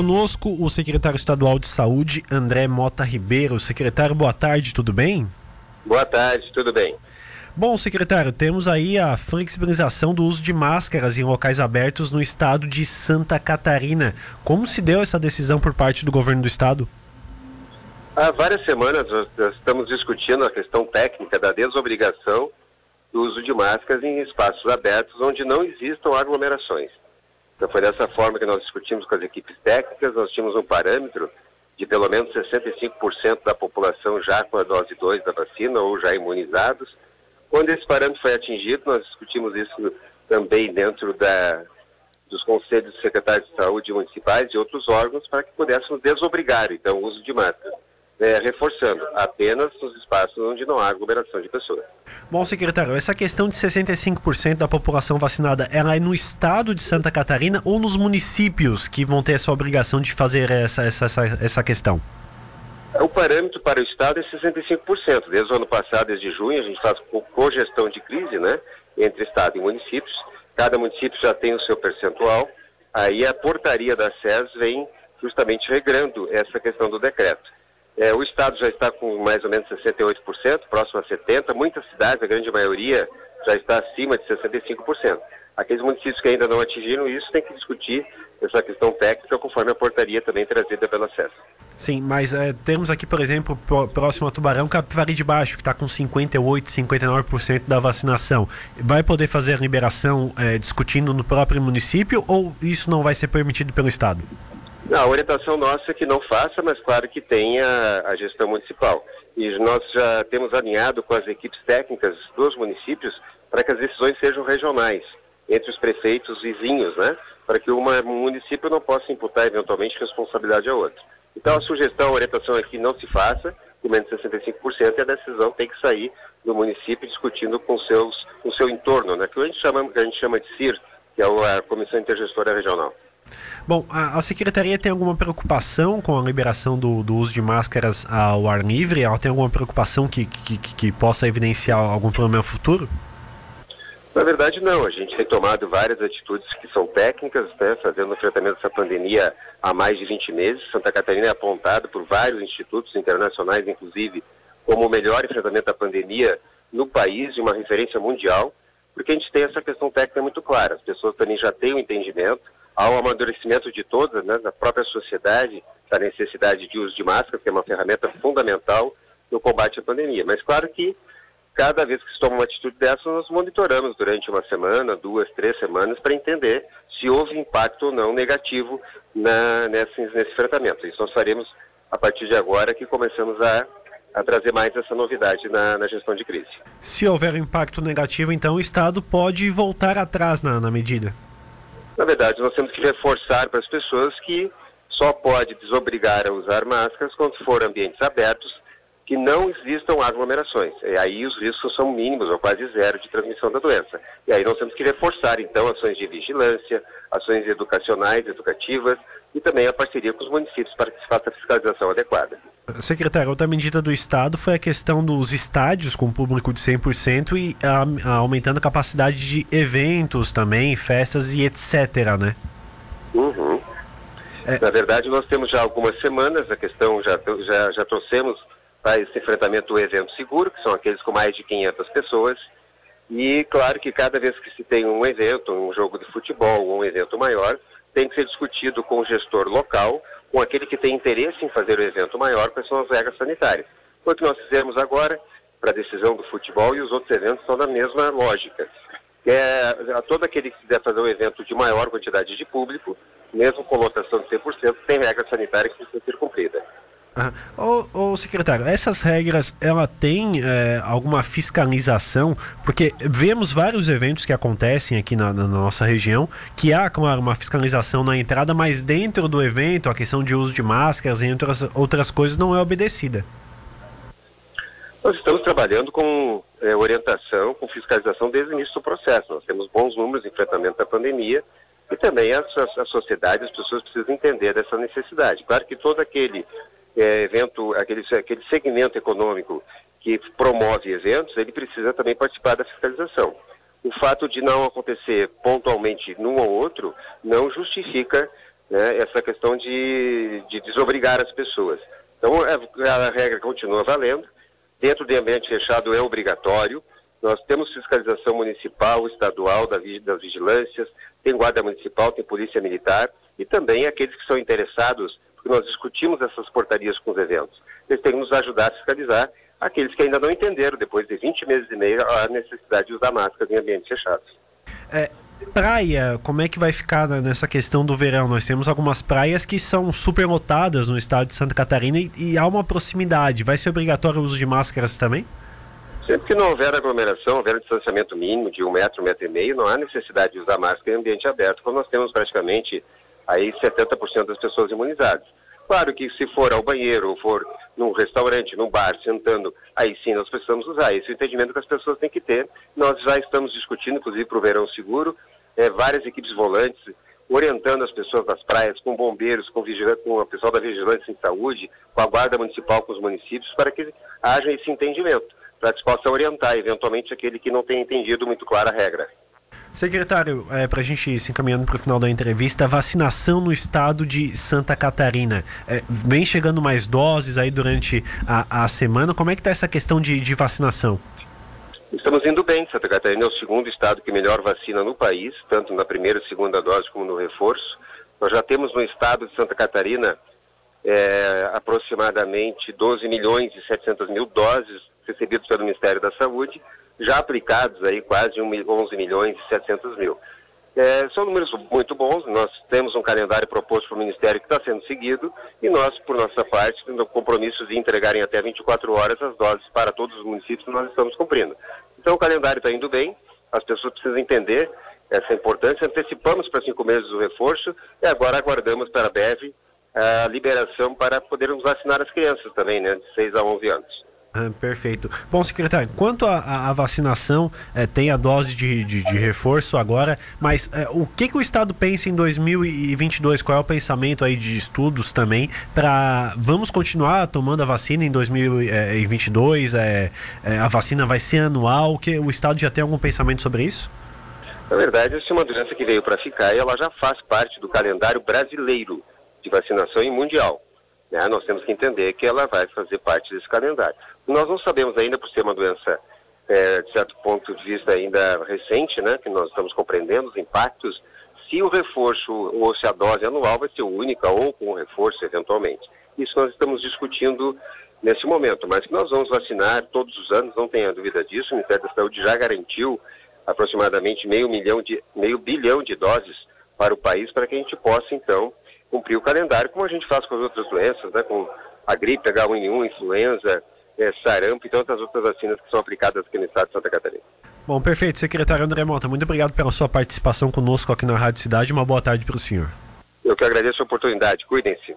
conosco o secretário estadual de saúde, André Mota Ribeiro. Secretário, boa tarde, tudo bem? Boa tarde, tudo bem. Bom, secretário, temos aí a flexibilização do uso de máscaras em locais abertos no estado de Santa Catarina. Como se deu essa decisão por parte do governo do estado? Há várias semanas nós estamos discutindo a questão técnica da desobrigação do uso de máscaras em espaços abertos onde não existam aglomerações. Então foi dessa forma que nós discutimos com as equipes técnicas, nós tínhamos um parâmetro de pelo menos 65% da população já com a dose 2 da vacina ou já imunizados. Quando esse parâmetro foi atingido, nós discutimos isso também dentro da, dos conselhos secretários de saúde municipais e outros órgãos para que pudéssemos desobrigar, então, o uso de máscara é, reforçando, apenas nos espaços onde não há aglomeração de pessoas. Bom, secretário, essa questão de 65% da população vacinada, ela é no estado de Santa Catarina ou nos municípios que vão ter essa obrigação de fazer essa, essa, essa, essa questão? O parâmetro para o estado é 65%. Desde o ano passado, desde junho, a gente faz cogestão de crise, né, entre estado e municípios. Cada município já tem o seu percentual. Aí a portaria da SES vem justamente regrando essa questão do decreto. É, o Estado já está com mais ou menos 68%, próximo a 70%. Muitas cidades, a grande maioria, já está acima de 65%. Aqueles municípios que ainda não atingiram isso têm que discutir essa questão técnica conforme a portaria também trazida pela SES. Sim, mas é, temos aqui, por exemplo, próximo a Tubarão, Capivari de Baixo, que está com 58%, 59% da vacinação. Vai poder fazer a liberação é, discutindo no próprio município ou isso não vai ser permitido pelo Estado? A orientação nossa é que não faça, mas claro que tenha a gestão municipal. E nós já temos alinhado com as equipes técnicas dos municípios para que as decisões sejam regionais, entre os prefeitos vizinhos, né? Para que um município não possa imputar eventualmente responsabilidade a outro. Então a sugestão, a orientação é que não se faça, com menos de 65%, e a decisão tem que sair do município discutindo com, seus, o seu entorno, né? Que a gente chama, que a gente chama de CIR, que é a Comissão Intergestora Regional. Bom, a, a, secretaria tem alguma preocupação com a liberação do, do, uso de máscaras ao ar livre? Ela tem alguma preocupação que, que, que possa evidenciar algum problema futuro? Na verdade, não. A gente tem tomado várias atitudes que são técnicas, né, fazendo o enfrentamento dessa pandemia há mais de 20 meses. Santa Catarina é apontado por vários institutos internacionais, inclusive, como o melhor enfrentamento da pandemia no país e uma referência mundial, porque a gente tem essa questão técnica muito clara. As pessoas também já têm o um entendimento ao amadurecimento de todas, né, da própria sociedade, da necessidade de uso de máscara, que é uma ferramenta fundamental no combate à pandemia. Mas claro que cada vez que se toma uma atitude dessa, nós monitoramos durante uma semana, duas, três semanas, para entender se houve impacto ou não negativo na, nesse, nesse enfrentamento. Isso nós faremos a partir de agora que começamos a, a trazer mais essa novidade na, na, gestão de crise. Se houver impacto negativo, então o Estado pode voltar atrás na, na medida? Na verdade, nós temos que reforçar para as pessoas que só pode desobrigar a usar máscaras quando for ambientes abertos que não existam aglomerações. E aí os riscos são mínimos ou quase zero de transmissão da doença. E aí nós temos que reforçar, então, ações de vigilância, ações educacionais, educativas e também a parceria com os municípios para que se faça a fiscalização adequada. Secretário, outra medida do Estado foi a questão dos estádios com público de 100% e a, a, aumentando a capacidade de eventos também, festas e etc, né? Uhum. É... Na verdade, nós temos já algumas semanas, a questão já, já, já trouxemos para esse enfrentamento o evento seguro, que são aqueles com mais de 500 pessoas, e claro que cada vez que se tem um evento, um jogo de futebol um evento maior, tem que ser discutido com o gestor local com aquele que tem interesse em fazer o evento maior, quais são as regras sanitárias. Foi o que nós fizemos agora para a decisão do futebol e os outros eventos são da mesma lógica. É, todo aquele que quiser fazer um evento de maior quantidade de público, mesmo com lotação de 100%, tem regra sanitária que precisa ser cumprida. Ô, ô, secretário, essas regras, ela tem é, alguma fiscalização? Porque vemos vários eventos que acontecem aqui na, na, nossa região, que há, claro, uma fiscalização na entrada, mas dentro do evento, a questão de uso de máscaras, entre outras, outras coisas, não é obedecida. Nós estamos trabalhando com é, orientação, com fiscalização desde o início do processo. Nós temos bons números de enfrentamento da pandemia e também a, a, a sociedade, as pessoas precisam entender dessa necessidade. Claro que todo aquele é, evento, aquele, aquele segmento econômico que promove eventos, ele precisa também participar da fiscalização. O fato de não acontecer pontualmente num ou outro não justifica né, essa questão de, de desobrigar as pessoas. Então, a, a regra continua valendo. Dentro do ambiente fechado é obrigatório. Nós temos fiscalização municipal, estadual, das vigilâncias, tem guarda municipal, tem polícia militar e também aqueles que são interessados, porque nós discutimos essas portarias com os eventos. Eles têm que nos ajudar a fiscalizar aqueles que ainda não entenderam, depois de 20 meses e meio, a necessidade de usar máscara em ambientes fechados. É, praia, como é que vai ficar nessa questão do verão? Nós temos algumas praias que são super lotadas no estado de Santa Catarina e, e há uma proximidade. Vai ser obrigatório o uso de máscaras também? Sempre que não houver aglomeração, houver distanciamento mínimo de um metro, um metro e meio, não há necessidade de usar máscara em ambiente aberto, quando nós temos praticamente aí 70% das pessoas imunizadas. Claro que se for ao banheiro ou for num restaurante, num bar, sentando, aí sim nós precisamos usar. Esse é o entendimento que as pessoas têm que ter. Nós já estamos discutindo, inclusive para o verão seguro, é, várias equipes volantes orientando as pessoas das praias, com bombeiros, com, com o pessoal da Vigilância em Saúde, com a Guarda Municipal, com os municípios, para que haja esse entendimento, para que se possa orientar, eventualmente, aquele que não tenha entendido muito clara a regra. Secretário, é, para a gente se encaminhando para o final da entrevista, vacinação no estado de Santa Catarina. É, vem chegando mais doses aí durante a, a semana. Como é que está essa questão de, de, vacinação? Estamos indo bem. Santa Catarina é o segundo estado que melhor vacina no país, tanto na primeira e segunda dose como no reforço. Nós já temos no estado de Santa Catarina é, aproximadamente 12 milhões e 700 mil doses recebidas pelo Ministério da Saúde já aplicados aí quase 11 milhões e 700 mil. É, são números muito bons, nós temos um calendário proposto para o Ministério que está sendo seguido e nós, por nossa parte, temos o compromisso de entregarem até 24 horas as doses para todos os municípios que nós estamos cumprindo. Então o calendário está indo bem, as pessoas precisam entender essa importância, antecipamos para cinco meses o reforço e agora aguardamos para breve a liberação para podermos vacinar as crianças também, né, de 6 a 11 anos. Ah, perfeito. Bom, secretário, quanto à vacinação, é, tem a dose de, de, de reforço agora, mas é, o que, que o Estado pensa em 2022? Qual é o pensamento aí de estudos também para vamos continuar tomando a vacina em 2022? É, é, a vacina vai ser anual? Que o Estado já tem algum pensamento sobre isso? Na verdade, essa é uma doença que veio para ficar e ela já faz parte do calendário brasileiro de vacinação e mundial. Né? Nós temos que entender que ela vai fazer parte desse calendário. Nós não sabemos ainda, por ser uma doença, é, de certo ponto de vista, ainda recente, né, que nós estamos compreendendo os impactos, se o reforço ou se a dose anual vai ser única ou com reforço, eventualmente. Isso nós estamos discutindo nesse momento, mas que nós vamos vacinar todos os anos, não tenha dúvida disso. O Ministério da Saúde já garantiu aproximadamente meio milhão de meio bilhão de doses para o país para que a gente possa então cumprir o calendário como a gente faz com as outras doenças, né, com a gripe H1N1, influenza, é, sarampo e tantas outras vacinas que são aplicadas aqui no estado de Santa Catarina. Bom, perfeito. Secretário André Mota, muito obrigado pela sua participação conosco aqui na Rádio Cidade. Uma boa tarde para o senhor. Eu que agradeço a oportunidade. Cuidem-se.